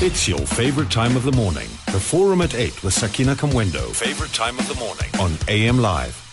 It's your favorite time of the morning. The Forum at 8 with Sakina Kamwendo. Favorite time of the morning on AM Live.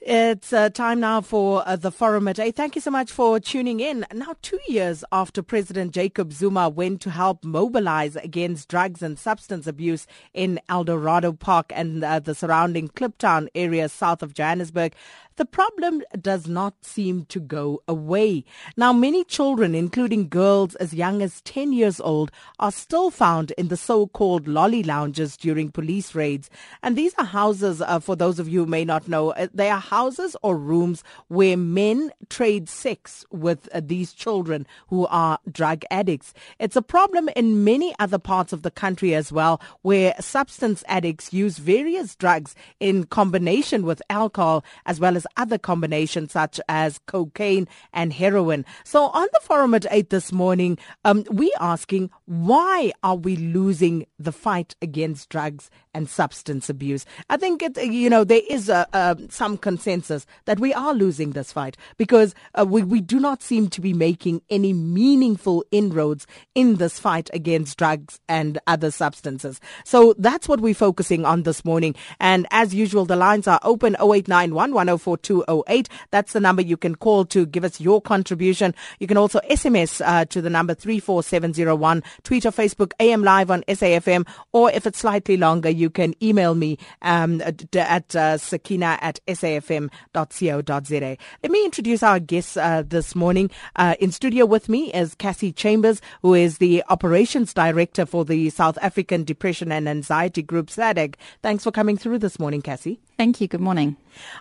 It's uh, time now for uh, the forum at 8. Thank you so much for tuning in. Now, two years after President Jacob Zuma went to help mobilize against drugs and substance abuse in Eldorado Park and uh, the surrounding Kliptown area south of Johannesburg, the problem does not seem to go away. Now, many children, including girls as young as 10 years old, are still found in the so-called lolly lounges during police raids. And these are houses, uh, for those of you who may not know, uh, they are houses or rooms where men trade sex with uh, these children who are drug addicts. It's a problem in many other parts of the country as well, where substance addicts use various drugs in combination with alcohol as well as other combinations such as cocaine and heroin. So on the forum at 8 this morning, um, we're asking why are we losing the fight against drugs and substance abuse? I think, it, you know, there is a, a, some consensus that we are losing this fight because uh, we, we do not seem to be making any meaningful inroads in this fight against drugs and other substances. So that's what we're focusing on this morning. And as usual, the lines are open 0891 104 4208. That's the number you can call to give us your contribution. You can also SMS uh, to the number 34701, tweet or Facebook AM Live on SAFM, or if it's slightly longer, you can email me um, at, at uh, sakina at safm.co.za. Let me introduce our guests uh, this morning. Uh, in studio with me is Cassie Chambers, who is the Operations Director for the South African Depression and Anxiety Group, SADAG. Thanks for coming through this morning, Cassie. Thank you. Good morning.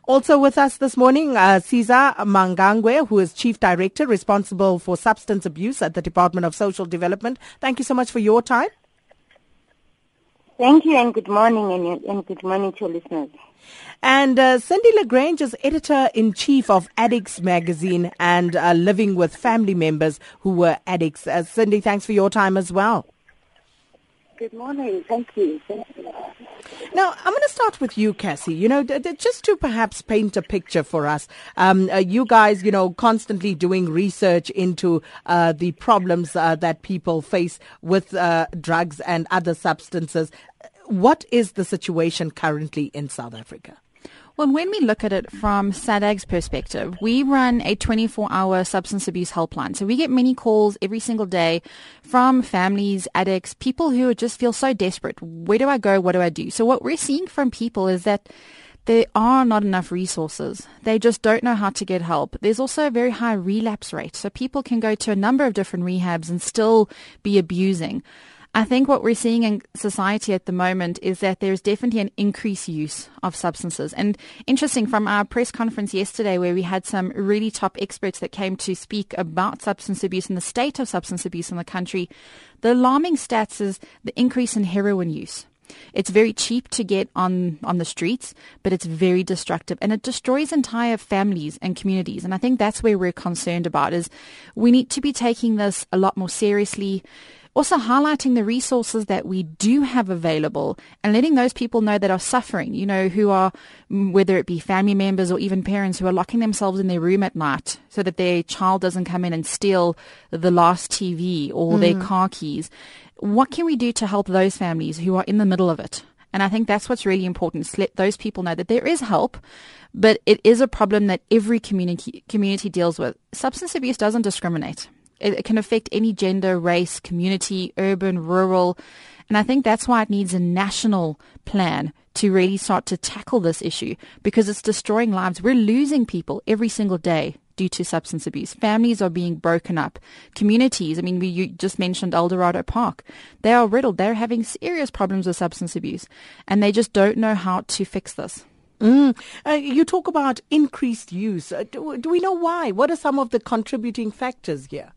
Also with us this morning, uh, Cesar Mangangwe, who is Chief Director responsible for substance abuse at the Department of Social Development. Thank you so much for your time. Thank you and good morning and, and good morning to your listeners. And uh, Cindy LaGrange is editor-in-chief of Addicts magazine and uh, living with family members who were addicts. Uh, Cindy, thanks for your time as well. Good morning. Thank you. Now, I'm going to start with you, Cassie. You know, th- th- just to perhaps paint a picture for us. Um, uh, you guys, you know, constantly doing research into uh, the problems uh, that people face with uh, drugs and other substances. What is the situation currently in South Africa? Well, when we look at it from SADAG's perspective, we run a 24-hour substance abuse helpline. So we get many calls every single day from families, addicts, people who just feel so desperate. Where do I go? What do I do? So what we're seeing from people is that there are not enough resources. They just don't know how to get help. There's also a very high relapse rate. So people can go to a number of different rehabs and still be abusing. I think what we're seeing in society at the moment is that there's definitely an increased use of substances. And interesting from our press conference yesterday where we had some really top experts that came to speak about substance abuse and the state of substance abuse in the country, the alarming stats is the increase in heroin use. It's very cheap to get on, on the streets, but it's very destructive and it destroys entire families and communities. And I think that's where we're concerned about is we need to be taking this a lot more seriously also highlighting the resources that we do have available and letting those people know that are suffering, you know, who are, whether it be family members or even parents who are locking themselves in their room at night so that their child doesn't come in and steal the last TV or mm. their car keys. What can we do to help those families who are in the middle of it? And I think that's what's really important to let those people know that there is help, but it is a problem that every community community deals with. Substance abuse doesn't discriminate. It, can affect any gender, race, community, urban, rural. And I think that's why it needs a national plan to really start to tackle this issue because it's destroying lives. We're losing people every single day due to substance abuse. Families are being broken up. Communities, I mean, we, you just mentioned Eldorado Park. They are riddled. They're having serious problems with substance abuse and they just don't know how to fix this. Mm. Uh, you talk about increased use. Uh, do, do we know why? What are some of the contributing factors here?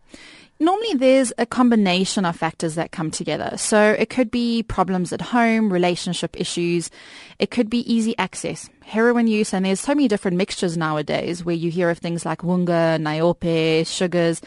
Normally, there's a combination of factors that come together. So it could be problems at home, relationship issues. It could be easy access, heroin use, and there's so many different mixtures nowadays where you hear of things like wunga, nyaope, sugars.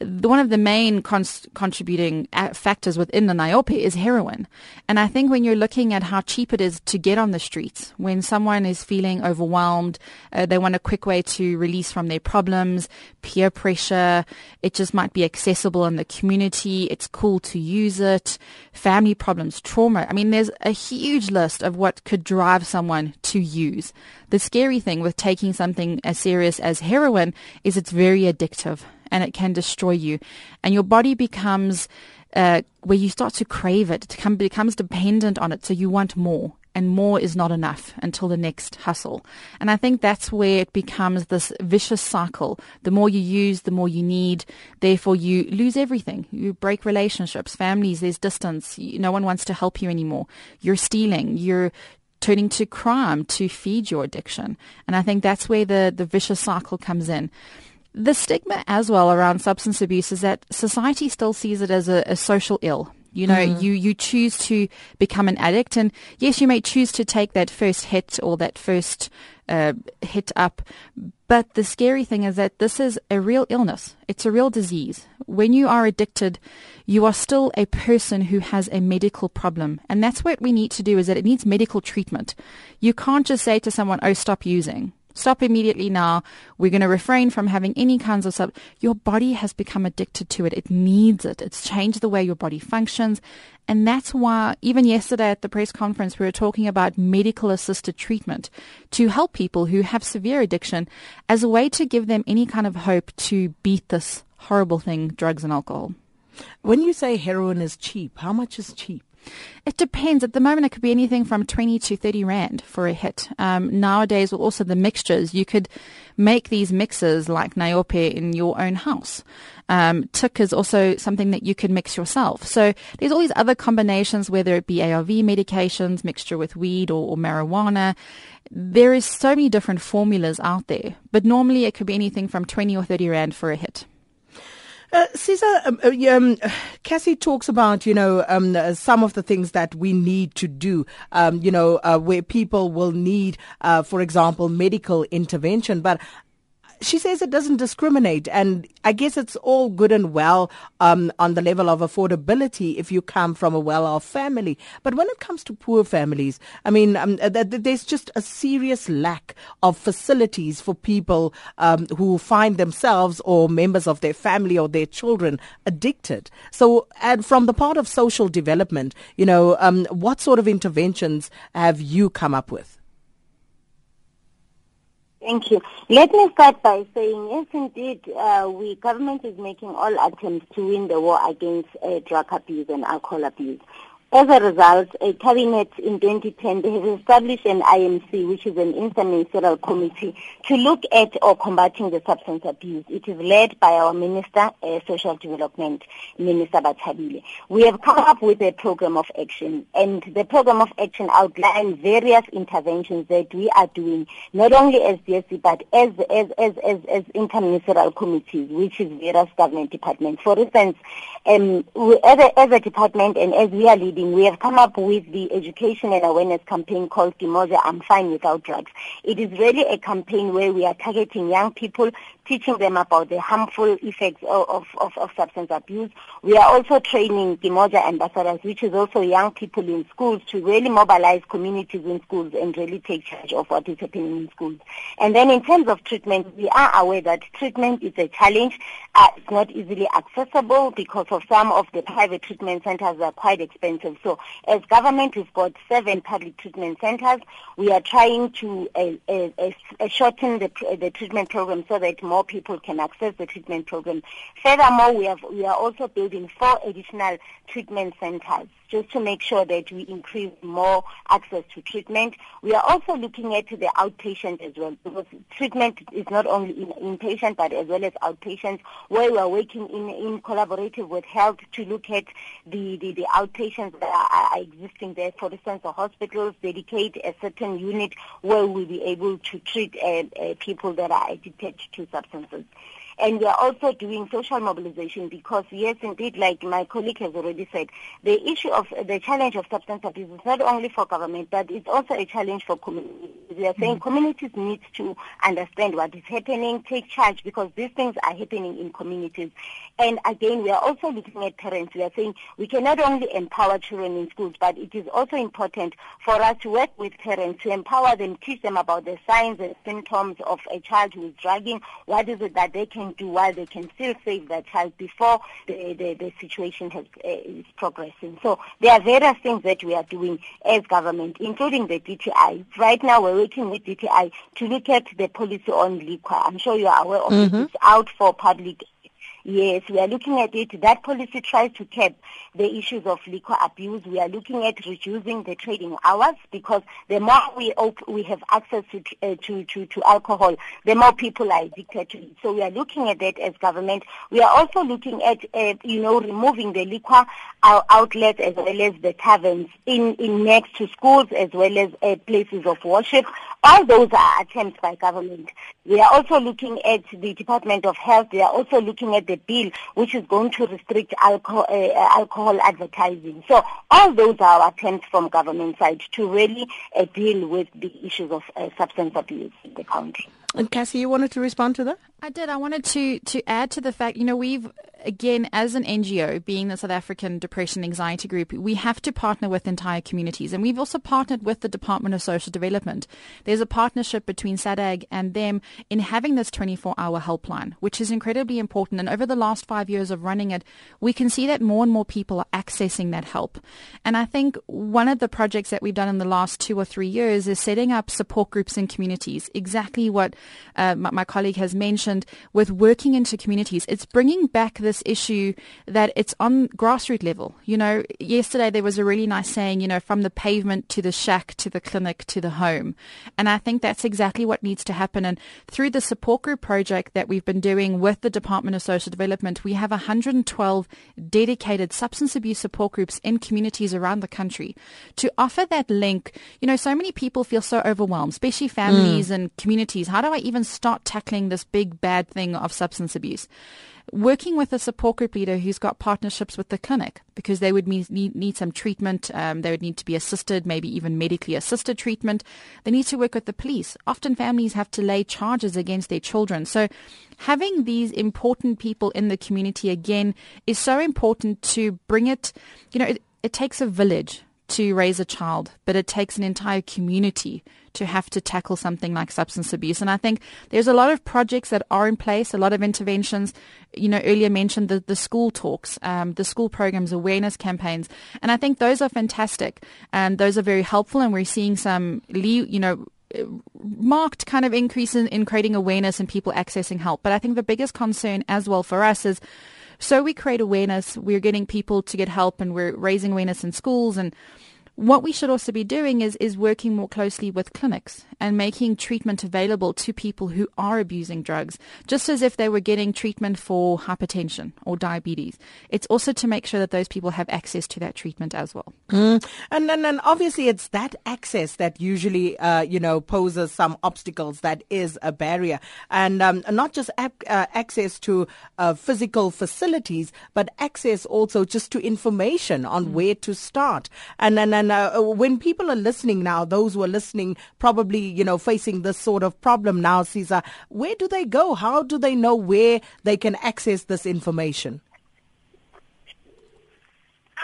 One of the main contributing factors within the nyaope is heroin. And I think when you're looking at how cheap it is to get on the streets, when someone is feeling overwhelmed, uh, they want a quick way to release from their problems, peer pressure, it just might be accessible in the community, it's cool to use it, family problems, trauma. I mean, there's a huge list of what could drive someone to use. The scary thing with taking something as serious as heroin is it's very addictive and it can destroy you. And your body becomes uh, where you start to crave it. It becomes dependent on it. So you want more and more is not enough until the next hustle. And I think that's where it becomes this vicious cycle. The more you use, the more you need. Therefore, you lose everything. You break relationships, families, there's distance. No one wants to help you anymore. You're stealing. You're turning to crime to feed your addiction. And I think that's where the, the vicious cycle comes in. The stigma as well around substance abuse is that society still sees it as a, a social ill. You know, mm. you, you choose to become an addict and yes, you may choose to take that first hit or that first uh, hit up. But the scary thing is that this is a real illness. It's a real disease. When you are addicted, you are still a person who has a medical problem. And that's what we need to do is that it needs medical treatment. You can't just say to someone, oh, stop using. Stop immediately now. We're going to refrain from having any kinds of sub. Your body has become addicted to it. It needs it. It's changed the way your body functions. And that's why even yesterday at the press conference, we were talking about medical assisted treatment to help people who have severe addiction as a way to give them any kind of hope to beat this horrible thing, drugs and alcohol. When you say heroin is cheap, how much is cheap? It depends. At the moment, it could be anything from 20 to 30 Rand for a hit. Um, nowadays, also the mixtures, you could make these mixes like nyaope in your own house. Um, Tik is also something that you can mix yourself. So there's all these other combinations, whether it be ARV medications, mixture with weed or, or marijuana. There is so many different formulas out there, but normally it could be anything from 20 or 30 Rand for a hit. Uh, Caesar, um, uh, um, Cassie talks about, you know, um, uh, some of the things that we need to do, um, you know, uh, where people will need, uh, for example, medical intervention. But she says it doesn't discriminate, and I guess it's all good and well um, on the level of affordability if you come from a well-off family. But when it comes to poor families, I mean, um, th- th- there's just a serious lack of facilities for people um, who find themselves or members of their family or their children addicted. So, and from the part of social development, you know, um, what sort of interventions have you come up with? Thank you. Let me start by saying, yes, indeed, uh, we government is making all attempts to win the war against uh, drug abuse and alcohol abuse. As a result, a cabinet in 2010 has established an IMC, which is an interministerial committee, to look at or combating the substance abuse. It is led by our Minister, uh, Social Development, Minister Bathabile. We have come up with a program of action, and the program of action outlines various interventions that we are doing, not only as DSD, but as, as, as, as, as interministerial committees, which is various government departments. For instance, um, we, as, a, as a department and as we are leading we have come up with the education and awareness campaign called Ke Moja I'm Fine Without Drugs. It is really a campaign where we are targeting young people, teaching them about the harmful effects of, of, of substance abuse. We are also training Ke Moja ambassadors, which is also young people in schools to really mobilize communities in schools and really take charge of what is happening in schools. And then in terms of treatment, we are aware that treatment is a challenge. Uh, it's not easily accessible because of some of the private treatment centers are quite expensive. So as government, we've got seven public treatment centers. We are trying to uh, uh, uh shorten the, the treatment program so that more more people can access the treatment program. Furthermore, we, have, we are also building four additional treatment centers just to make sure that we increase more access to treatment. We are also looking at the outpatient as well because treatment is not only in inpatient but as well as outpatient where we are working in, in collaborative with health to look at the, the, the outpatients that are, are existing there. For instance, the hospitals dedicate a certain unit where we'll be able to treat uh, uh, people that are addicted to substances. And we are also doing social mobilization because, yes, indeed, like my colleague has already said, the issue of the challenge of substance abuse is not only for government, but it's also a challenge for communities. We are saying mm. communities need to understand what is happening, take charge, because these things are happening in communities. And again, we are also looking at parents. We are saying we cannot only empower children in schools, but it is also important for us to work with parents to empower them, teach them about the signs and symptoms of a child who is drugging, what is it that they can do while they can still save their child before the, the, the situation has, uh, is progressing. So there are various things that we are doing as government, including the DTI. Right now we're working with DTI to look at the policy on liquor. I'm sure you are aware of mm-hmm. it. It's out for public Yes, we are looking at it. That policy tries to cap the issues of liquor abuse. We are looking at reducing the trading hours because the more we op- we have access to, uh, to, to, to alcohol, the more people are addicted to it. So we are looking at that as government. We are also looking at, uh, you know, removing the liquor outlets as well as the taverns in, in next to schools as well as uh, places of worship. All those are attempts by government. We are also looking at the Department of Health. We are also looking at the bill which is going to restrict alcohol, uh, alcohol advertising. So all those are attempts from government side to really uh, deal with the issues of uh, substance abuse in the country. And Cassie, you wanted to respond to that? I did. I wanted to to add to the fact, you know, we've again, as an NGO, being the South African Depression Anxiety Group, we have to partner with entire communities. And we've also partnered with the Department of Social Development. There's a partnership between SADAG and them in having this 24-hour helpline, which is incredibly important. And over the last five years of running it, we can see that more and more people are accessing that help. And I think one of the projects that we've done in the last two or three years is setting up support groups in communities, exactly what uh, my, my colleague has mentioned with working into communities. It's bringing back this issue that it's on grassroots level. You know, yesterday there was a really nice saying, you know, from the pavement to the shack to the clinic to the home. And I think that's exactly what needs to happen. And through the support group project that we've been doing with the Department of Social Development, we have 112 dedicated substance abuse support groups in communities around the country to offer that link. You know, so many people feel so overwhelmed, especially families mm. and communities. How do I even start tackling this big bad thing of substance abuse? working with a support group leader who's got partnerships with the clinic because they would need, need some treatment. Um, they would need to be assisted, maybe even medically assisted treatment. They need to work with the police. Often families have to lay charges against their children. So having these important people in the community again is so important to bring it, you know, it, it takes a village to raise a child, but it takes an entire community to have to tackle something like substance abuse. And I think there's a lot of projects that are in place, a lot of interventions. You know, earlier mentioned the, the school talks, um, the school programs, awareness campaigns. And I think those are fantastic. And those are very helpful. And we're seeing some, you know, marked kind of increase in, in creating awareness and people accessing help. But I think the biggest concern as well for us is so we create awareness, we're getting people to get help and we're raising awareness in schools and what we should also be doing is, is working more closely with clinics and making treatment available to people who are abusing drugs, just as if they were getting treatment for hypertension or diabetes. It's also to make sure that those people have access to that treatment as well. Mm. And, and, and obviously it's that access that usually, uh, you know, poses some obstacles that is a barrier. And um, not just ap- uh, access to uh, physical facilities, but access also just to information on mm. where to start. And, and, and and uh, when people are listening now, those who are listening probably, you know, facing this sort of problem now, Caesar, where do they go? How do they know where they can access this information?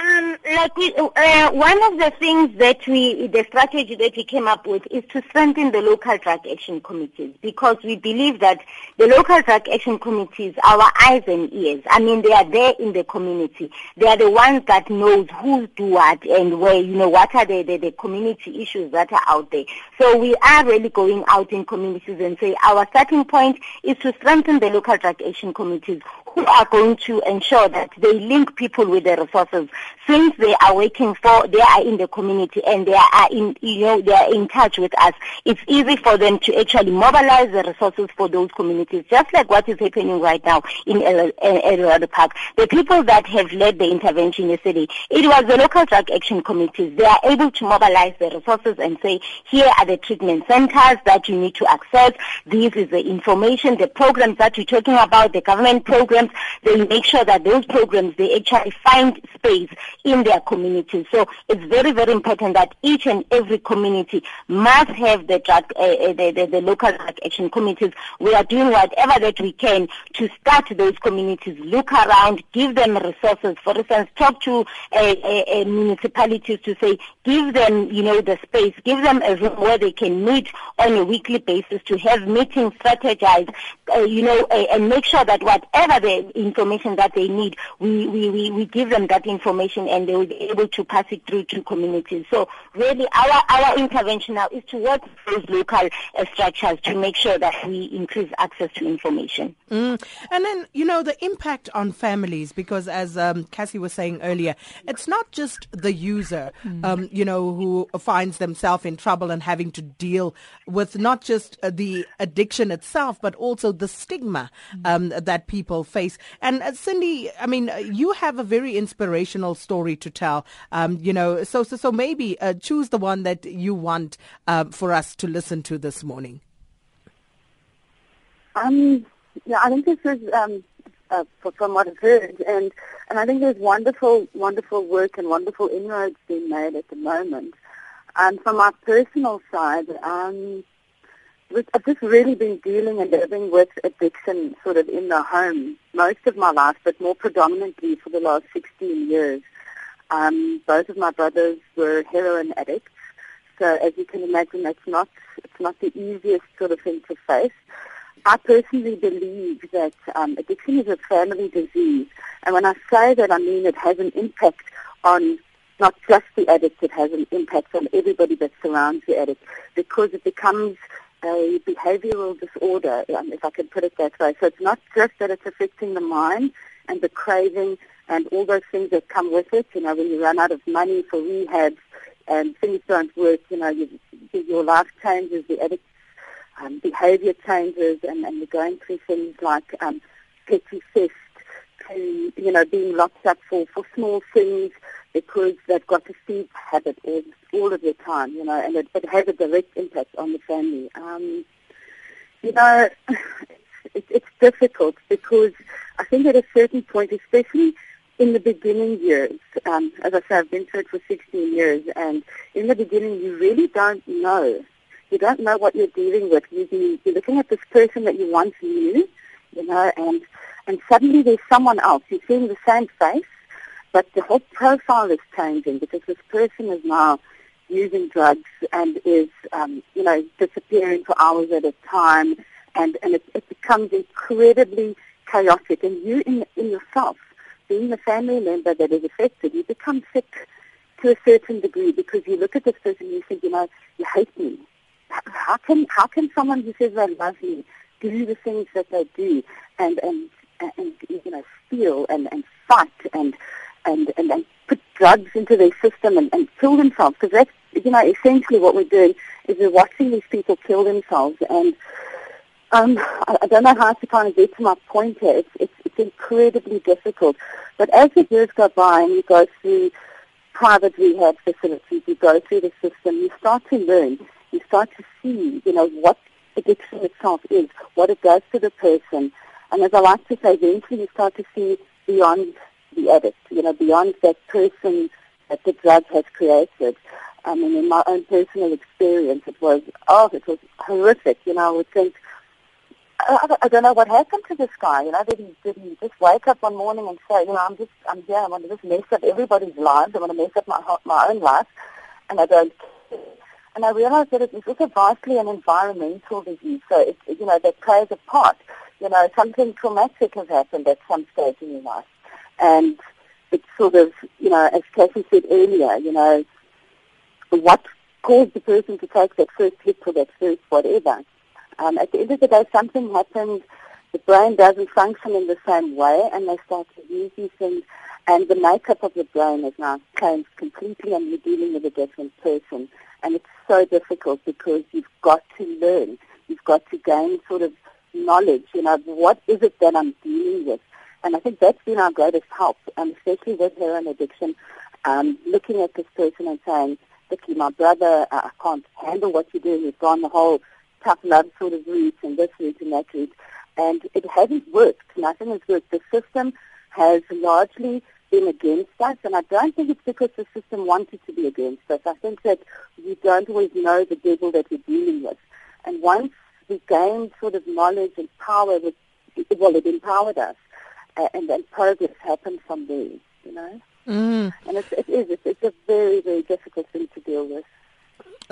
Um, like we, uh, one of the things that we, the strategy that we came up with is to strengthen the local drug action committees because we believe that the local drug action committees, our eyes and ears, I mean, they are there in the community. They are the ones that knows who do what and where, you know, what are the, the, the community issues that are out there. So we are really going out in communities and say our starting point is to strengthen the local drug action committees who are going to ensure that they link people with the resources. Since they are working for they are in the community and they are in you know they are in touch with us it's easy for them to actually mobilize the resources for those communities just like what is happening right now in El, Park. The people that have led the intervention yesterday it was the local drug action committees. They are able to mobilize the resources and say here are the treatment centers that you need to access. This is the information the programs that you're talking about the government programs they make sure that those programs they actually find space in their communities. So it's very, very important that each and every community must have the drug, uh, the, the, the, local drug action committees. We are doing whatever that we can to start those communities, look around, give them resources. For instance, talk to uh, municipalities to say, give them, you know, the space, give them a room where they can meet on a weekly basis to have meetings, strategize, uh, you know, uh, and make sure that whatever the information that they need, we, we, we, we give them that information and they will be able to pass it through to communities. So really our, our intervention now is to work with those local uh, structures to make sure that we increase access to information. Mm. And then, you know, the impact on families, because as um, Cassie was saying earlier, it's not just the user, mm. um, you know, who finds themselves in trouble and having to deal with not just uh, the addiction itself, but also the stigma mm. um, that people face. And uh, Cindy, I mean, you have a very inspirational story to tell. Um, you know, so so so maybe uh, choose the one that you want uh, for us to listen to this morning. Um, yeah, I think this is um, uh, from what I've heard, and and I think there's wonderful, wonderful work and wonderful inroads being made at the moment. And from my personal side, um, I've just really been dealing and living with addiction sort of in the home most of my life, but more predominantly for the last 16 years. Um, both of my brothers were heroin addicts, so as you can imagine, it's not it's not the easiest sort of thing to face. I personally believe that um, addiction is a family disease, and when I say that, I mean it has an impact on not just the addict, it has an impact on everybody that surrounds the addict because it becomes a behavioral disorder, um, if I can put it that way. So it's not just that it's affecting the mind and the craving and all those things that come with it. You know, when you run out of money for rehab and things don't work, you know, you, your life changes, the addict's um, behavior changes, and, and you're going through things like um, petty theft, to, you know, being locked up for, for small things, because they've got a feed habit all, all of the time, you know, and it, it has a direct impact on the family. Um, you know, it's, it's difficult because I think at a certain point, especially in the beginning years, um, as I say, I've been through it for 16 years, and in the beginning, you really don't know. You don't know what you're dealing with. You, you, you're looking at this person that you once knew, you know, and and suddenly there's someone else. You're seeing the same face, but the whole profile is changing because this person is now using drugs and is, um, you know, disappearing for hours at a time, and and it, it becomes incredibly chaotic. And you, in in yourself, being the family member that is affected, you become sick to a certain degree because you look at this person and you think, you know, you hate me. How can how can someone who says they love me do the things that they do and and and you know steal and and fight and and, and, and put drugs into their system and, and kill themselves because that's, you know, essentially what we're doing is we're watching these people kill themselves and um, I, I don't know how to kind of get to my point here. It's, it's, it's incredibly difficult. But as the years go by and you go through private rehab facilities, you go through the system, you start to learn, you start to see, you know, what addiction itself is, what it does to the person. And as I like to say, eventually you start to see beyond the addict, you know, beyond that person that the drug has created. I mean, in my own personal experience, it was, oh, it was horrific. You know, I would think, I, I don't know what happened to this guy. You know, did he, did he just wake up one morning and say, you know, I'm just, I'm here, I want to just mess up everybody's lives, I want to mess up my, my own life, and I don't and I realized that it was also vastly an environmental disease. So, it, you know, that plays a part. You know, something traumatic has happened at some stage in your life. And it's sort of, you know, as Cassie said earlier, you know, what caused the person to take that first hit or that first whatever. Um, at the end of the day, something happened the brain doesn't function in the same way, and they start to use these things. And the makeup of the brain has now changed completely, and you're dealing with a different person. And it's so difficult because you've got to learn. You've got to gain sort of knowledge, you know, what is it that I'm dealing with? And I think that's been our greatest help, um, especially with heroin addiction, um, looking at this person and saying, look, my brother, uh, I can't handle what you're doing. You've gone the whole tough love sort of route and this route and that route. And it hasn't worked. Nothing has worked. The system has largely been against us, and I don't think it's because the system wanted to be against us. I think that we don't always know the devil that we're dealing with. And once we gain sort of knowledge and power, well, it empowered us, and then progress happened from there, you know? Mm. And it's, it is, it's, it's a very, very difficult thing to deal with.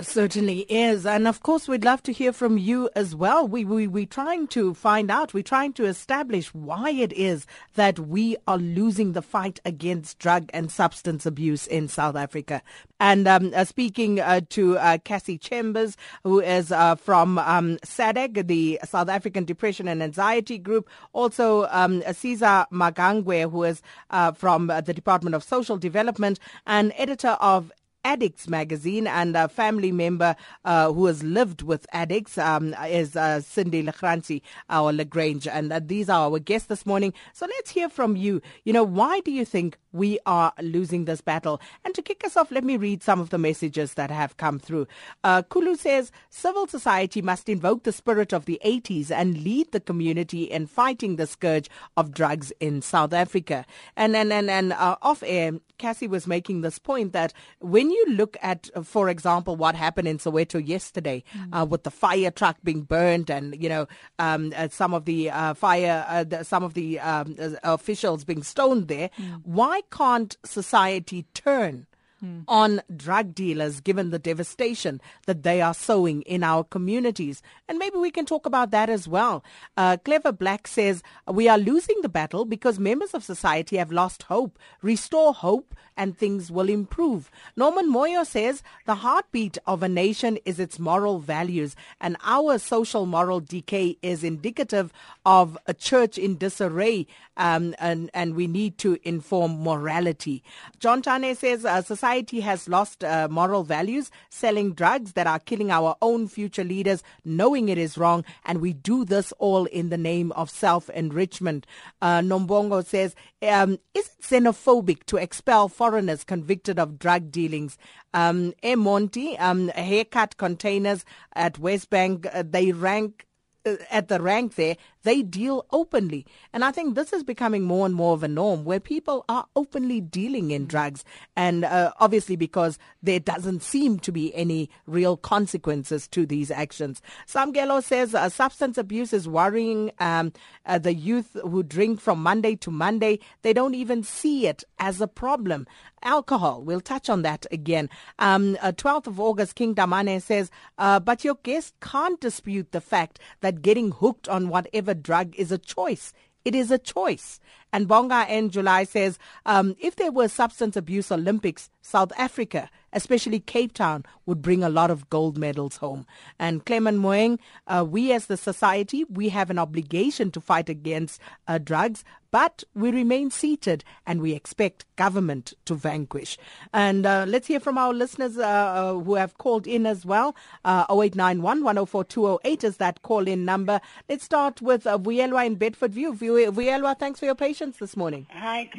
Certainly is. And of course, we'd love to hear from you as well. We, we, we're trying to find out, we're trying to establish why it is that we are losing the fight against drug and substance abuse in South Africa. And um, uh, speaking uh, to uh, Cassie Chambers, who is uh, from um, SADAG, the South African Depression and Anxiety Group, also um, Caesar Magangwe, who is uh, from the Department of Social Development and editor of Addicts magazine, and a family member uh, who has lived with addicts um, is uh, Cindy Lecranci, our Lagrange, and uh, these are our guests this morning. So let's hear from you. You know, why do you think we are losing this battle? And to kick us off, let me read some of the messages that have come through. Uh, Kulu says civil society must invoke the spirit of the 80s and lead the community in fighting the scourge of drugs in South Africa. And and and, and uh, off air, Cassie was making this point that when you look at, uh, for example, what happened in Soweto yesterday mm. uh, with the fire truck being burned and, you know, um, uh, some of the uh, fire, uh, the, some of the um, uh, officials being stoned there, mm. why can't society turn mm. on drug dealers given the devastation that they are sowing in our communities. And maybe we can talk about that as well. Uh, Clever Black says, We are losing the battle because members of society have lost hope. Restore hope and things will improve. Norman Moyo says, The heartbeat of a nation is its moral values, and our social moral decay is indicative of a church in disarray, um, and, and we need to inform morality. John Tane says, uh, Society society has lost uh, moral values, selling drugs that are killing our own future leaders, knowing it is wrong, and we do this all in the name of self-enrichment. Uh, Nombongo says, um, is it xenophobic to expel foreigners convicted of drug dealings? Um, Monty, um, haircut containers at Westbank, uh, they rank uh, at the rank there, they deal openly. And I think this is becoming more and more of a norm where people are openly dealing in drugs. And uh, obviously, because there doesn't seem to be any real consequences to these actions. Samgelo says uh, substance abuse is worrying um, uh, the youth who drink from Monday to Monday. They don't even see it as a problem. Alcohol, we'll touch on that again. Um, 12th uh, of August, King Damane says, uh, but your guest can't dispute the fact that getting hooked on whatever a drug is a choice. It is a choice. And Bonga in July says, um, if there were substance abuse Olympics, South Africa, especially Cape Town, would bring a lot of gold medals home. And Clement Moeng, uh, we as the society, we have an obligation to fight against uh, drugs, but we remain seated and we expect government to vanquish. And uh, let's hear from our listeners uh, uh, who have called in as well. Uh, 0891 104 208 is that call in number. Let's start with uh, Vuyelwa in Bedfordview. Vuyelwa, thanks for your patience this morning. Hi,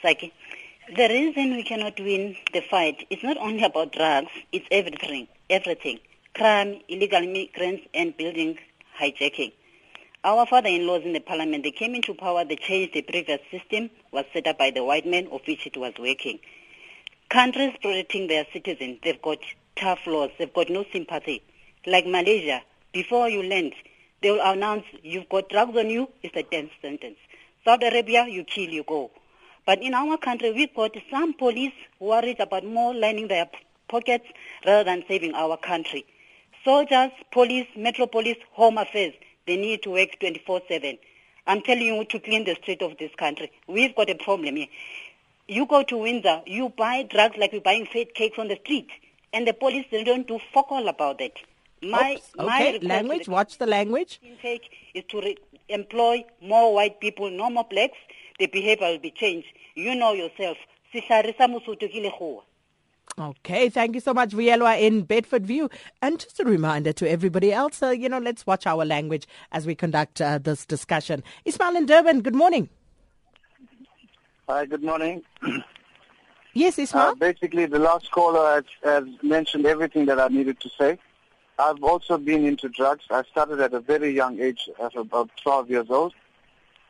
Saki. The reason we cannot win the fight is not only about drugs, it's everything. Everything. Crime, illegal immigrants, and building hijacking. Our father-in-laws in the parliament, they came into power, they changed the previous system, was set up by the white men, of which it was working. Countries protecting their citizens, they've got tough laws, they've got no sympathy. Like Malaysia, before you land, they will announce, you've got drugs on you, it's a death sentence. Saudi Arabia, you kill, you go. But in our country, we've got some police worried about more lining their pockets rather than saving our country. Soldiers, police, metro police, home affairs, they need to work 24-7. I'm telling you to clean the street of this country. We've got a problem here. You go to Windsor, you buy drugs like you're buying fake cakes on the street, and the police they don't do fuck all about that. My, Oops. okay, my language. Watch the language. Intake is to re- employ more white people, no more blacks, the behavior will be changed. You know yourself. Okay, thank you so much, Vuyelwa in Bedford View. And just a reminder to everybody else, uh, you know, let's watch our language as we conduct uh, this discussion. Ismail in Durban, good morning. Hi, good morning. yes, Ismail. Uh, basically, the last caller has, has, mentioned everything that I needed to say. I've also been into drugs. I started at a very young age, at about 12 years old,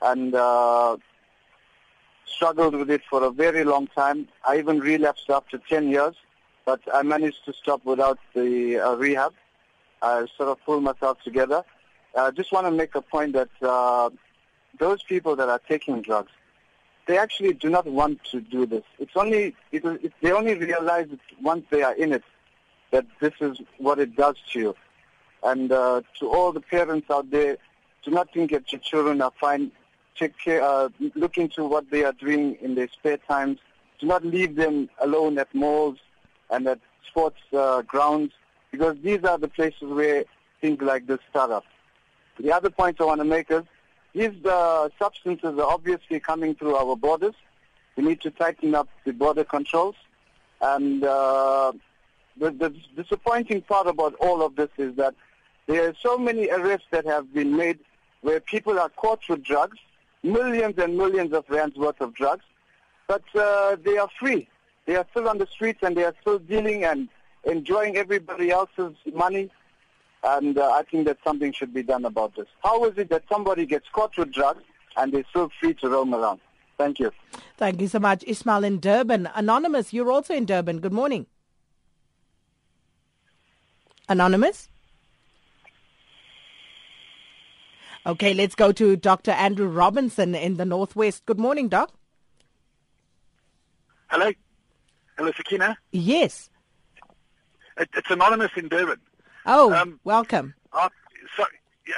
and uh, struggled with it for a very long time. I even relapsed after 10 years, but I managed to stop without the uh, rehab. I sort of pulled myself together. I just want to make a point that uh, those people that are taking drugs, they actually do not want to do this. It's only it, it, they only realize it once they are in it that this is what it does to you. And uh, to all the parents out there, do not think that your children are fine check care, uh, look into what they are doing in their spare times. Do not leave them alone at malls and at sports uh, grounds because these are the places where things like this start up. The other point I want to make is these uh, substances are obviously coming through our borders. We need to tighten up the border controls. And uh, the, the disappointing part about all of this is that there are so many arrests that have been made where people are caught with drugs millions and millions of rands worth of drugs, but uh, they are free. They are still on the streets and they are still dealing and enjoying everybody else's money. And uh, I think that something should be done about this. How is it that somebody gets caught with drugs and they're still free to roam around? Thank you. Thank you so much, Ismail in Durban. Anonymous, you're also in Durban. Good morning. Anonymous? Okay, let's go to Dr. Andrew Robinson in the Northwest. Good morning, Doc. Hello. Hello, Sakina. Yes. It, it's anonymous in Durban. Oh, um, welcome. Uh, so,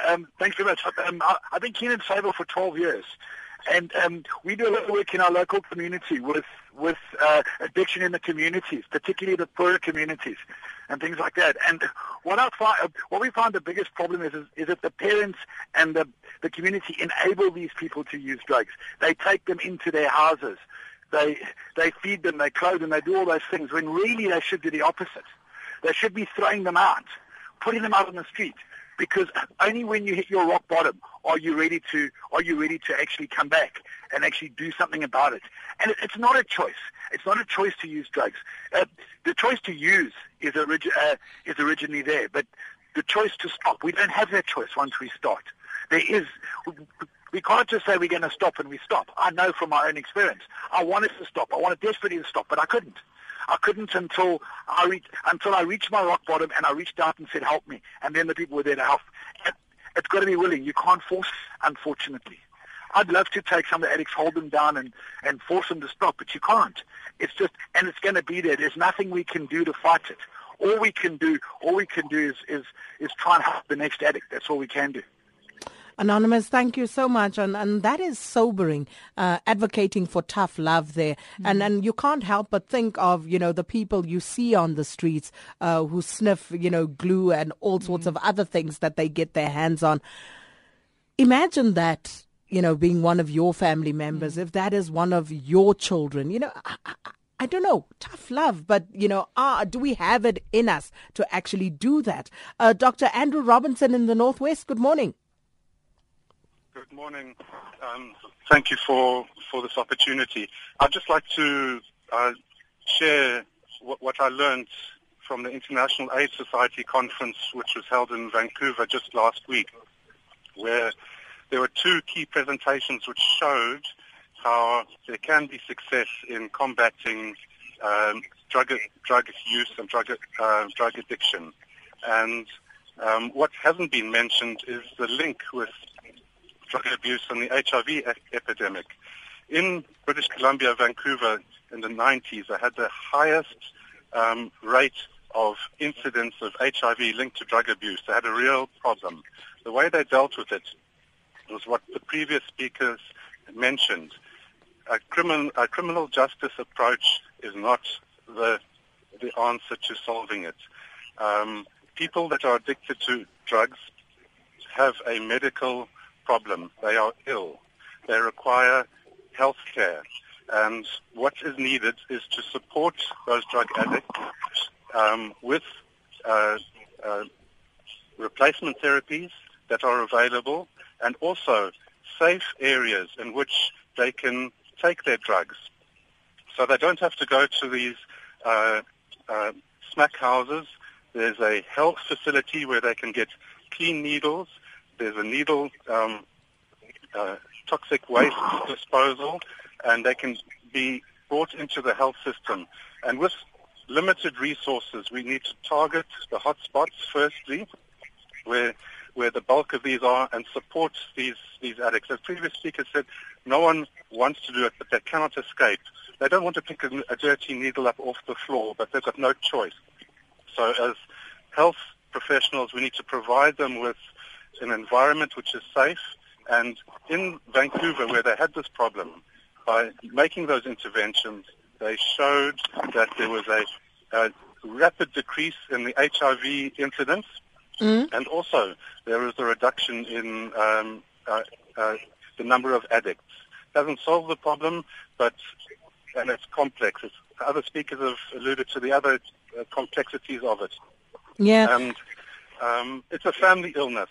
um, thanks very much. Um, I, I've been keen in Sable for 12 years. And um, we do a lot of work in our local community with with uh, addiction in the communities, particularly the poorer communities, and things like that. And what I find, what we find the biggest problem is, is, is that the parents and the the community enable these people to use drugs. They take them into their houses, they they feed them, they clothe them, they do all those things. When really they should do the opposite. They should be throwing them out, putting them out on the street, because only when you hit your rock bottom are you ready to are you ready to actually come back and actually do something about it. And it, it's not a choice. It's not a choice to use drugs. Uh, the choice to use is, origi- uh, is originally there, but the choice to stop, we don't have that choice once we start. There is. We can't just say we're going to stop and we stop. I know from my own experience. I wanted to stop. I wanted desperately to stop, but I couldn't. I couldn't until I reached until I reached my rock bottom and I reached out and said, "Help me!" And then the people were there to help. It, it's got to be willing. You can't force, unfortunately. I'd love to take some of the addicts, hold them down, and and force them to stop, but you can't. It's just, and it's going to be there. There's nothing we can do to fight it. All we can do, all we can do is is is try and help the next addict. That's all we can do. Anonymous, thank you so much. And, and that is sobering, uh, advocating for tough love there. Mm-hmm. And, and you can't help but think of, you know, the people you see on the streets, uh, who sniff, you know, glue and all sorts mm-hmm. of other things that they get their hands on. Imagine that, you know, being one of your family members, mm-hmm. if that is one of your children, you know, I, I, I don't know, tough love, but you know, uh, do we have it in us to actually do that? Uh, Dr. Andrew Robinson in the Northwest, good morning. Good morning. Um, thank you for, for this opportunity. I'd just like to uh, share what, what, I learned from the International AIDS Society conference, which was held in Vancouver just last week, where there were two key presentations which showed how there can be success in combating um, drug, drug use and drug, uh, drug addiction. And um, what hasn't been mentioned is the link with drug abuse and the HIV epidemic. In British Columbia, Vancouver, in the 90s, I had the highest um, rate of incidence of HIV linked to drug abuse. They had a real problem. The way they dealt with it was what the previous speakers mentioned. A, crimin- a criminal justice approach is not the, the answer to solving it. Um, people that are addicted to drugs have a medical problem. They are ill. They require health care. And what is needed is to support those drug addicts um, with uh, uh, replacement therapies that are available and also safe areas in which they can take their drugs. So they don't have to go to these uh, uh, smack houses. There's a health facility where they can get clean needles. There's a needle um, uh, toxic waste disposal, and they can be brought into the health system. And with limited resources, we need to target the hotspots firstly, where where the bulk of these are, and support these these addicts. As previous speakers said, no one wants to do it, but they cannot escape. They don't want to pick a, a dirty needle up off the floor, but they've got no choice. So as health professionals, we need to provide them with an environment which is safe. And in Vancouver, where they had this problem, by making those interventions, they showed that there was a, a rapid decrease in the HIV incidence, mm. and also there was a reduction in um, uh, uh, the number of addicts. Doesn't solve the problem, but and it's complex. It's, other speakers have alluded to the other uh, complexities of it. Yeah. And um, it's a family illness.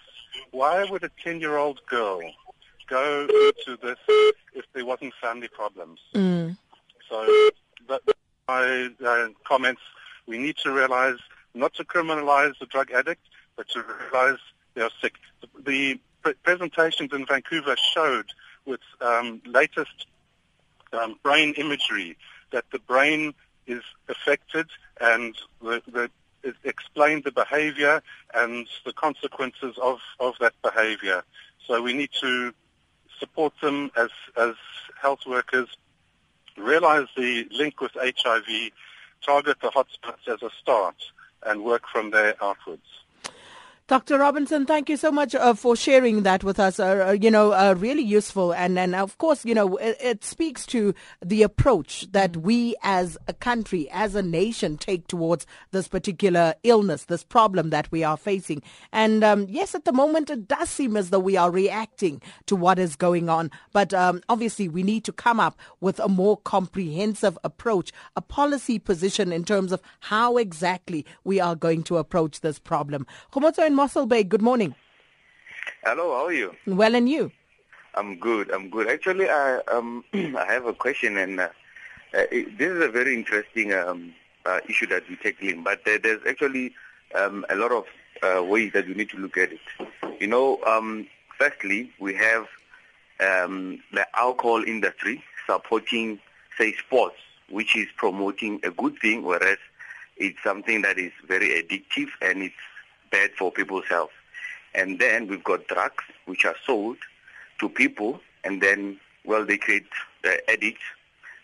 Why would a 10-year-old girl go into this if there wasn't family problems? Mm. So that, my uh, comments, we need to realize not to criminalize the drug addict, but to realize they are sick. The, the pre- presentations in Vancouver showed with um, latest um, brain imagery that the brain is affected and the, the, it explained the behavior and the consequences of, of that behavior. So we need to support them as, as health workers, realize the link with HIV, target the hotspots as a start, and work from there outwards. Dr. Robinson, thank you so much uh, for sharing that with us. Uh, uh, you know, uh, really useful. And, and of course, you know, it, it, speaks to the approach that we as a country, as a nation take towards this particular illness, this problem that we are facing. And um, yes, at the moment, it does seem as though we are reacting to what is going on. But um, obviously, we need to come up with a more comprehensive approach, a policy position in terms of how exactly we are going to approach this problem. Mossel Bay, good morning. Hello, how are you? Well, and you? I'm good. I'm good. Actually, I um I have a question, and uh, uh, it, this is a very interesting um, uh, issue that we're tackling. But there's actually um, a lot of uh, ways that we need to look at it. You know, um, firstly, we have um, the alcohol industry supporting, say, sports, which is promoting a good thing, whereas it's something that is very addictive and it's bad for people's health. And then we've got drugs which are sold to people, and then, well, they create uh, addicts.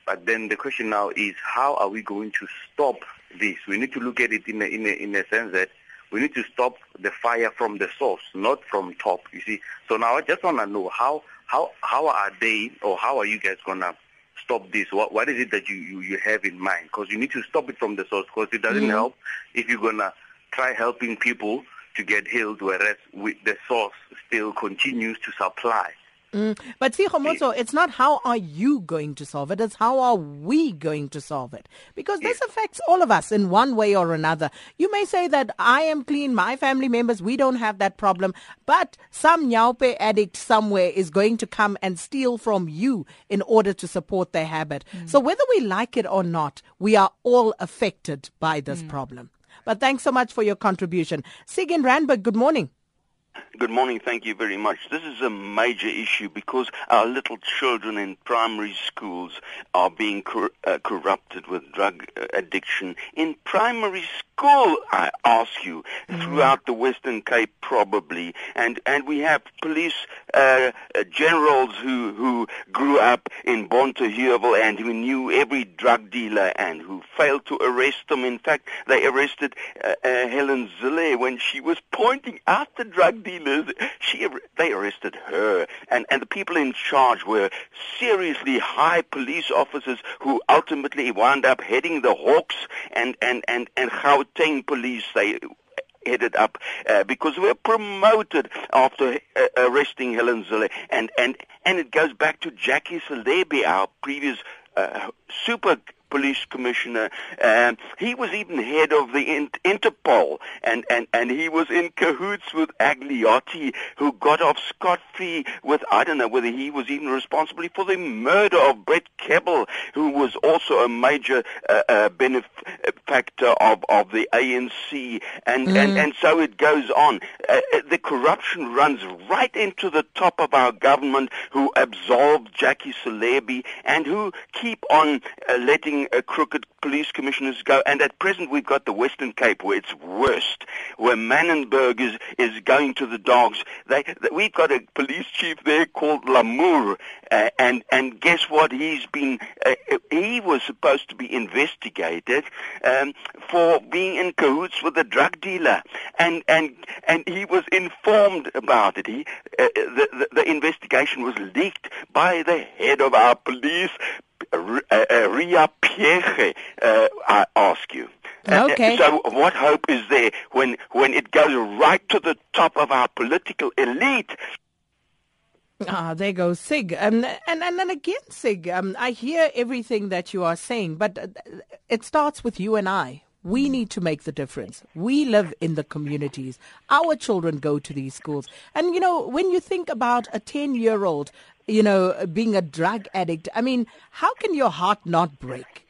But then the question now is, how are we going to stop this? We need to look at it in a, in a, in a sense that we need to stop the fire from the source, not from top. You see. So now I just want to know how how how are they or how are you guys gonna stop this? What what is it that you you, you have in mind? Because you need to stop it from the source. Because it doesn't mm-hmm. help if you're gonna try helping people to get healed, whereas we, the source still continues to supply. Mm. But see, Homoso, it's not how are you going to solve it, it's how are we going to solve it. Because this yes. affects all of us in one way or another. You may say that I am clean, my family members, we don't have that problem, but some nyaope addict somewhere is going to come and steal from you in order to support their habit. Mm. So whether we like it or not, we are all affected by this mm. problem. But thanks so much for your contribution. Sig in Randburg, good morning. Good morning. Thank you very much. This is a major issue because our little children in primary schools are being cor- uh, corrupted with drug uh, addiction. In primary school, I ask you, mm. throughout the Western Cape probably, and and we have police uh, uh generals who who grew up in Bonteheuwel and who knew every drug dealer and who failed to arrest them. In fact, they arrested uh, uh, Helen Zille when she was pointing out the drug dealers. She, they arrested her, and and the people in charge were seriously high police officers who ultimately wound up heading the Hawks and and and and Gauteng police. They headed up uh, because we were promoted after uh, arresting Helen Zille. And, and, and it goes back to Jackie Selebi, our previous uh, super police commissioner. Um, he was even head of the Interpol, and, and, and he was in cahoots with Agliotti, who got off scot-free with, I don't know whether he was even responsible for the murder of Brett Kebble, who was also a major uh, uh, benefactor of, of the ANC, and, mm. and, and so it goes on. Uh, uh, the corruption runs right into the top of our government, who absolved Jackie Selebi, and who keep on uh, uh, crooked police commissioners go. And at present, we've got the Western Cape where it's worst, where Manenberg is, is going to the dogs. They, they, we've got a police chief there called Lamoer, uh, and and guess what? He's been uh, he was supposed to be investigated um, for being in cahoots with a drug dealer, and and and he was informed about it. He uh, the, the the investigation was leaked by the head of our police uh, uh, Riah Phiyega, uh, I ask you. Okay. so what hope is there when, when it goes right to the top of our political elite? Ah, there goes Sig. Um, and, and, and again, Sig, um, I hear everything that you are saying, but it starts with you and I. We need to make the difference. We live in the communities. Our children go to these schools. And, you know, when you think about a 10 year old you know, being a drug addict. I mean, how can your heart not break?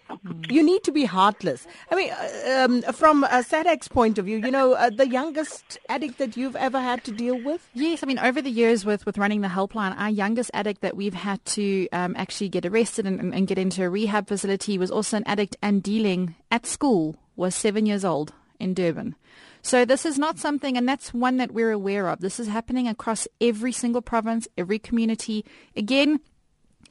You need to be heartless. I mean, uh, um, from a SADAG's point of view, you know, uh, the youngest addict that you've ever had to deal with? Yes, I mean, over the years with, with running the helpline, our youngest addict that we've had to um, actually get arrested and, and get into a rehab facility was also an addict and dealing at school, was seven years old in Durban. So this is not something, and that's one that we're aware of. This is happening across every single province, every community. Again,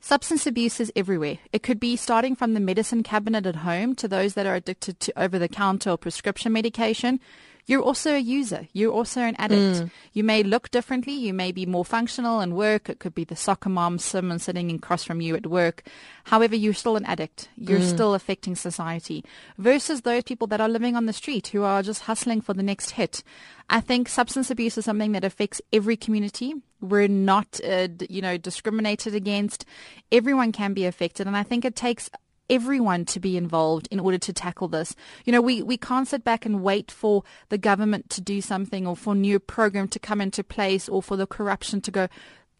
Substance abuse is everywhere. It could be starting from the medicine cabinet at home to those that are addicted to over the counter or prescription medication you're also a user. You're also an addict. Mm. You may look differently. You may be more functional in work. It could be the soccer mom, someone sitting across from you at work. However, you're still an addict. You're mm. still affecting society versus those people that are living on the street who are just hustling for the next hit. I think substance abuse is something that affects every community. We're not, uh, you know, discriminated against. Everyone can be affected. And I think it takes everyone to be involved in order to tackle this. You know, we, we can't sit back and wait for the government to do something or for a new program to come into place or for the corruption to go.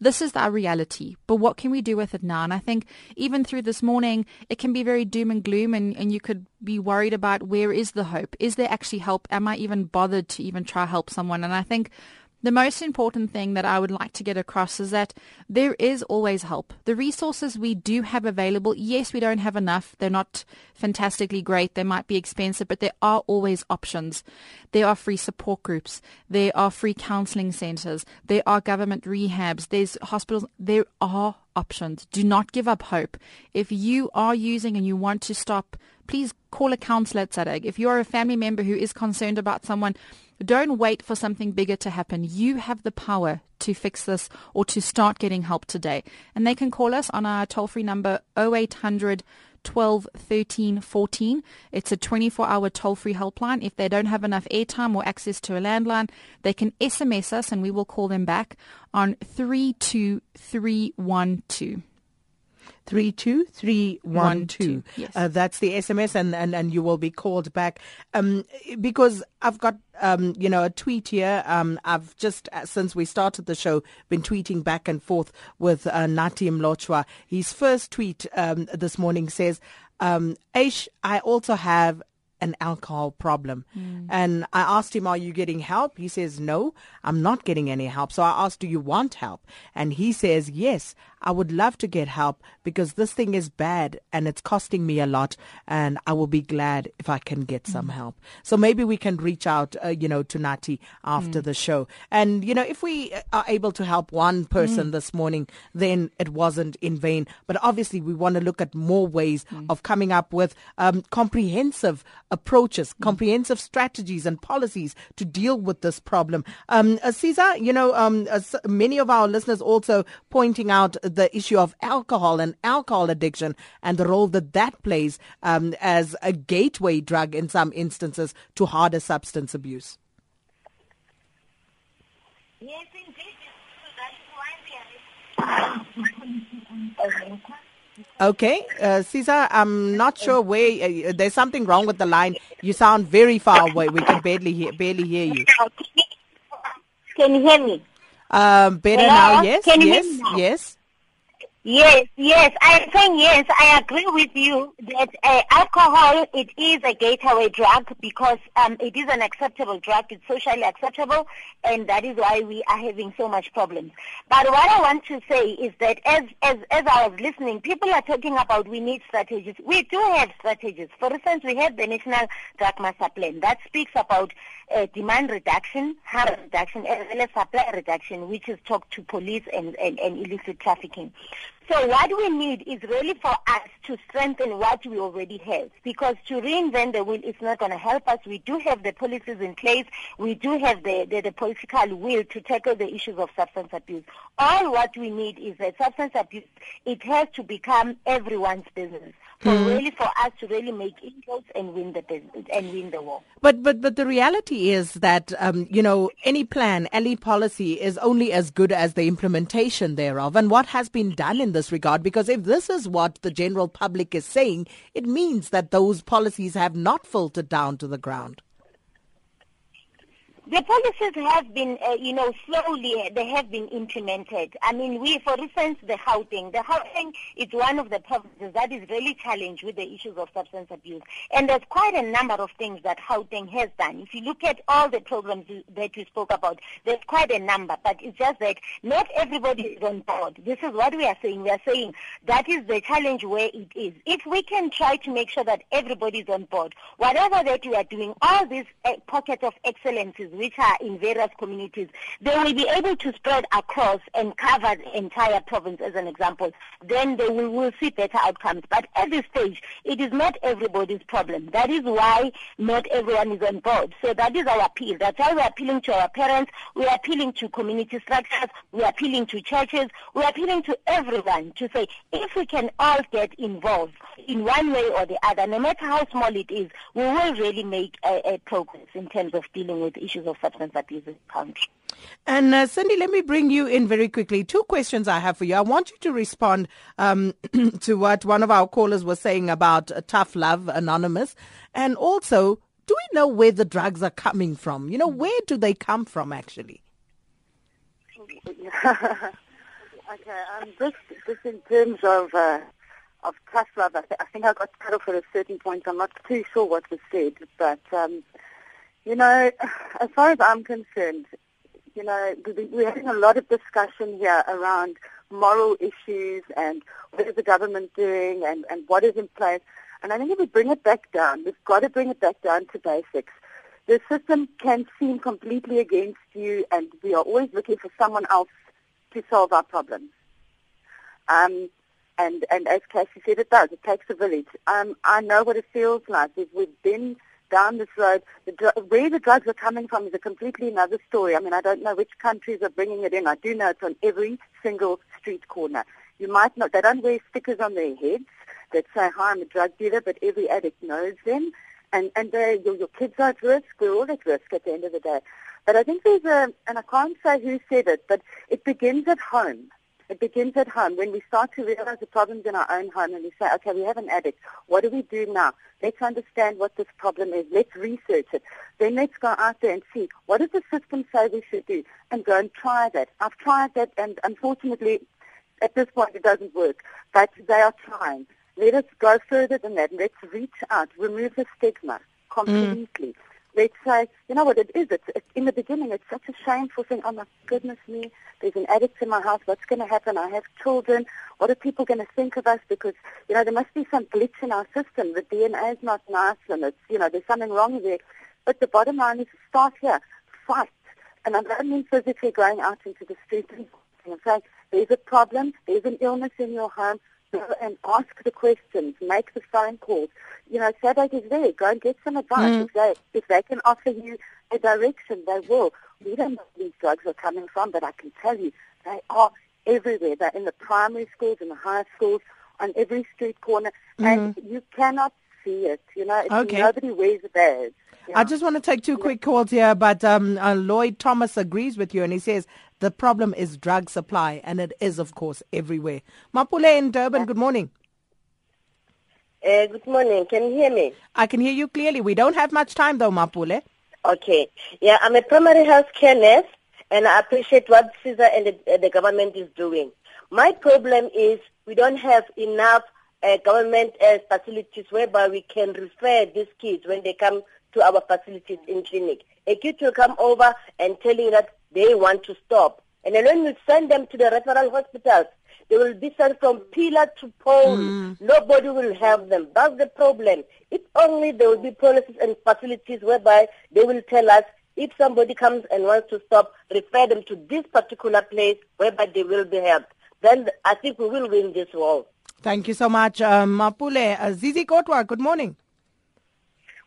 This is our reality, but what can we do with it now? And I think even through this morning, it can be very doom and gloom, and, and you could be worried about where is the hope? Is there actually help? Am I even bothered to even try help someone? And I think the most important thing that I would like to get across is that there is always help. The resources we do have available, yes, we don't have enough. They're not fantastically great. They might be expensive, but there are always options. There are free support groups. There are free counseling centers. There are government rehabs. There's hospitals. There are options. Do not give up hope. If you are using and you want to stop, please call a counselor at SADAG. If you are a family member who is concerned about someone, don't wait for something bigger to happen. You have the power to fix this or to start getting help today. And they can call us on our toll free number 0800 12 13 14. It's a 24 hour toll free helpline. If they don't have enough airtime or access to a landline, they can SMS us and we will call them back on 32312. 32312. Yes. Uh, that's the SMS, and, and, and you will be called back. Um, because I've got, um, you know, a tweet here. Um, I've just, uh, since we started the show, been tweeting back and forth with uh, Natim Lochwa. His first tweet um, this morning says, um, Aish, I also have an alcohol problem. Mm. And I asked him, Are you getting help? He says, No, I'm not getting any help. So I asked, Do you want help? And he says, Yes, I would love to get help because this thing is bad and it's costing me a lot. And I will be glad if I can get some mm. help. So maybe we can reach out, uh, you know, to Nati after mm. the show. And, you know, if we are able to help one person mm. this morning, then it wasn't in vain. But obviously, we want to look at more ways mm. of coming up with um, comprehensive approaches, mm. comprehensive strategies and policies to deal with this problem. Um, uh, Caesar, you know, um, uh, many of our listeners also pointing out the issue of alcohol and alcohol addiction and the role that that plays um, as a gateway drug in some instances to harder substance abuse. Yes, indeed. That is why we are Okay, uh, Caesar, I'm not sure where. Uh, there's something wrong with the line. You sound very far away. We can barely hear, barely hear you. Can you hear me? Um, better Hello? now. Yes, Can yes, yes. Yes, yes. I think yes. I agree with you that uh, alcohol it is a gateway drug because um, it is an acceptable drug. It's socially acceptable, and that is why we are having so much problems. But what I want to say is that as as as I was listening, people are talking about we need strategies. We do have strategies. For instance, we have the National Drug Master Plan that speaks about uh, demand reduction, harm reduction, as well as supply reduction, which is talked to police and, and, and illicit trafficking. So what we need is really for us to strengthen what we already have because to reinvent the wheel is not going to help us. We do have the policies in place. We do have the, the, the political will to tackle the issues of substance abuse. All what we need is that substance abuse, it has to become everyone's business. For really for us to really make inroads and win the business and win the war. But but but the reality is that um, you know any plan, any policy is only as good as the implementation thereof, and what has been done in this regard. Because if this is what the general public is saying, it means that those policies have not filtered down to the ground. The policies have been, uh, you know, slowly they have been implemented. I mean, we, for instance, the Gauteng. The Gauteng is one of the provinces that is really challenged with the issues of substance abuse. And there's quite a number of things that Gauteng has done. If you look at all the programs that we spoke about, there's quite a number. But it's just that not everybody is on board. This is what we are saying. We are saying that is the challenge where it is. If we can try to make sure that everybody is on board, whatever that we are doing, all these uh, pockets of excellences which are in various communities, they will be able to spread across and cover the entire province as an example. Then they will, will see better outcomes. But at this stage, it is not everybody's problem. That is why not everyone is on board. So that is our appeal. That's why we're appealing to our parents, we're appealing to community structures, we're appealing to churches, we're appealing to everyone to say if we can all get involved in one way or the other, no matter how small it is, we will really make a, a progress in terms of dealing with issues of substance abuse in the country. And uh, Cindy, let me bring you in very quickly. Two questions I have for you. I want you to respond um, to what one of our callers was saying about uh, Tough Love Anonymous, and also, do we know where the drugs are coming from? You know, where do they come from actually? okay, um, just, just in terms of uh, of tough love, I, th- I think I got cut off at a certain point. I'm not too sure what was said, but um, you know, as far as I'm concerned, you know, we- we're having a lot of discussion here around moral issues and what is the government doing and, and what is in place. And I think if we bring it back down, we've got to bring it back down to basics. The system can seem completely against you, and we are always looking for someone else to solve our problems. Um, and, and as Cassey said, it does. It takes a village. Um, I know what it feels like. We've, we've been down this road. The, where the drugs are coming from is a completely another story. I mean, I don't know which countries are bringing it in. I do know it's on every single street corner. You might not, they don't wear stickers on their heads that say, hi, I'm a drug dealer, but every addict knows them. And, and your, your kids are at risk. We're all at risk at the end of the day. But I think there's a, and I can't say who said it, but it begins at home. It begins at home when we start to realize the problems in our own home and we say, okay, we have an addict. What do we do now? Let's understand what this problem is. Let's research it. Then let's go out there and see what does the system say we should do and go and try that. I've tried that and unfortunately at this point it doesn't work, but they are trying. Let us go further than that. Let's reach out, remove the stigma mm. completely. Let's say, you know what it is? It's, it's in the beginning. It's such a shameful thing. Oh my goodness me! There's an addict in my house. What's going to happen? I have children. What are people going to think of us? Because you know there must be some glitch in our system. The DNA is not nice, and it's you know there's something wrong there. But the bottom line is start here, fight. And I don't mean physically going out into the street and saying, there's a problem, there's an illness in your home, go and ask the questions, make the phone calls. You know, SADAG is there. Go and get some advice. Mm. If, they, if they can offer you a direction, they will. We don't know where these drugs are coming from, but I can tell you they are everywhere. They're in the primary schools, in the high schools, on every street corner, and you cannot see it. You know, it's, Okay. nobody wears a badge. Yeah. I just want to take two quick calls here, but um, uh, Lloyd Thomas agrees with you, and he says the problem is drug supply, and it is, of course, everywhere. Mapule in Durban, good morning. Uh, good morning. Can you hear me? I can hear you clearly. We don't have much time, though, Mapule. Okay. Yeah, I'm a primary health care nurse, and I appreciate what CESA and the, uh, the government is doing. My problem is we don't have enough uh, government uh, facilities whereby we can refer these kids when they come to our facilities in clinic. A kid will come over and telling that they want to stop. And then when we send them to the referral hospitals, they will be sent from pillar to pole. Mm. Nobody will have them. That's the problem. If only there will be policies and facilities whereby they will tell us if somebody comes and wants to stop, refer them to this particular place whereby they will be helped. Then I think we will win this war. Thank you so much, um, Mapule. Uh, Zizi Kodwa, good morning.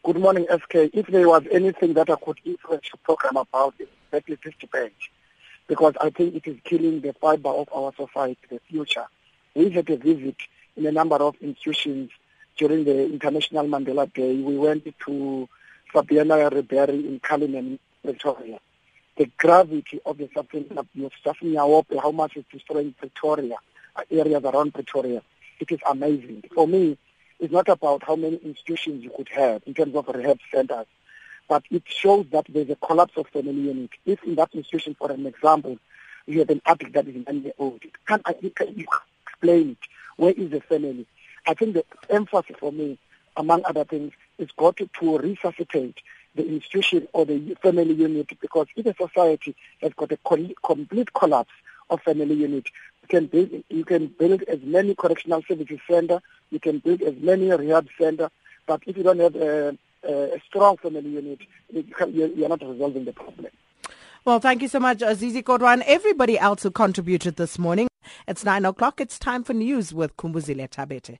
Good morning, SK. If there was anything that I could influence your program about, it's this debate. Because I think it is killing the fiber of our society, the future. We had a visit in a number of institutions during the International Mandela Day. We went to Fabiana Ribery in Cullinan, Pretoria. The gravity of the substance abuse, just how much it's destroying Pretoria, areas around Pretoria it is amazing. For me, it's not about how many institutions you could have in terms of rehab centers, but it shows that there's a collapse of family unit. If in that institution, for an example, you have an addict that is nine years old, can, can you explain it? Where is the family? I think the emphasis for me, among other things, is got to, to resuscitate the institution or the family unit because if a society has got a complete collapse of family unit, can build you can build as many correctional services center, you can build as many rehab center, but if you don't have a, a strong family unit, you are not resolving the problem. Well, thank you so much, Azizi Kodwa, and everybody else who contributed this morning. It's nine o'clock. It's time for news with Kumbuzile Tabete.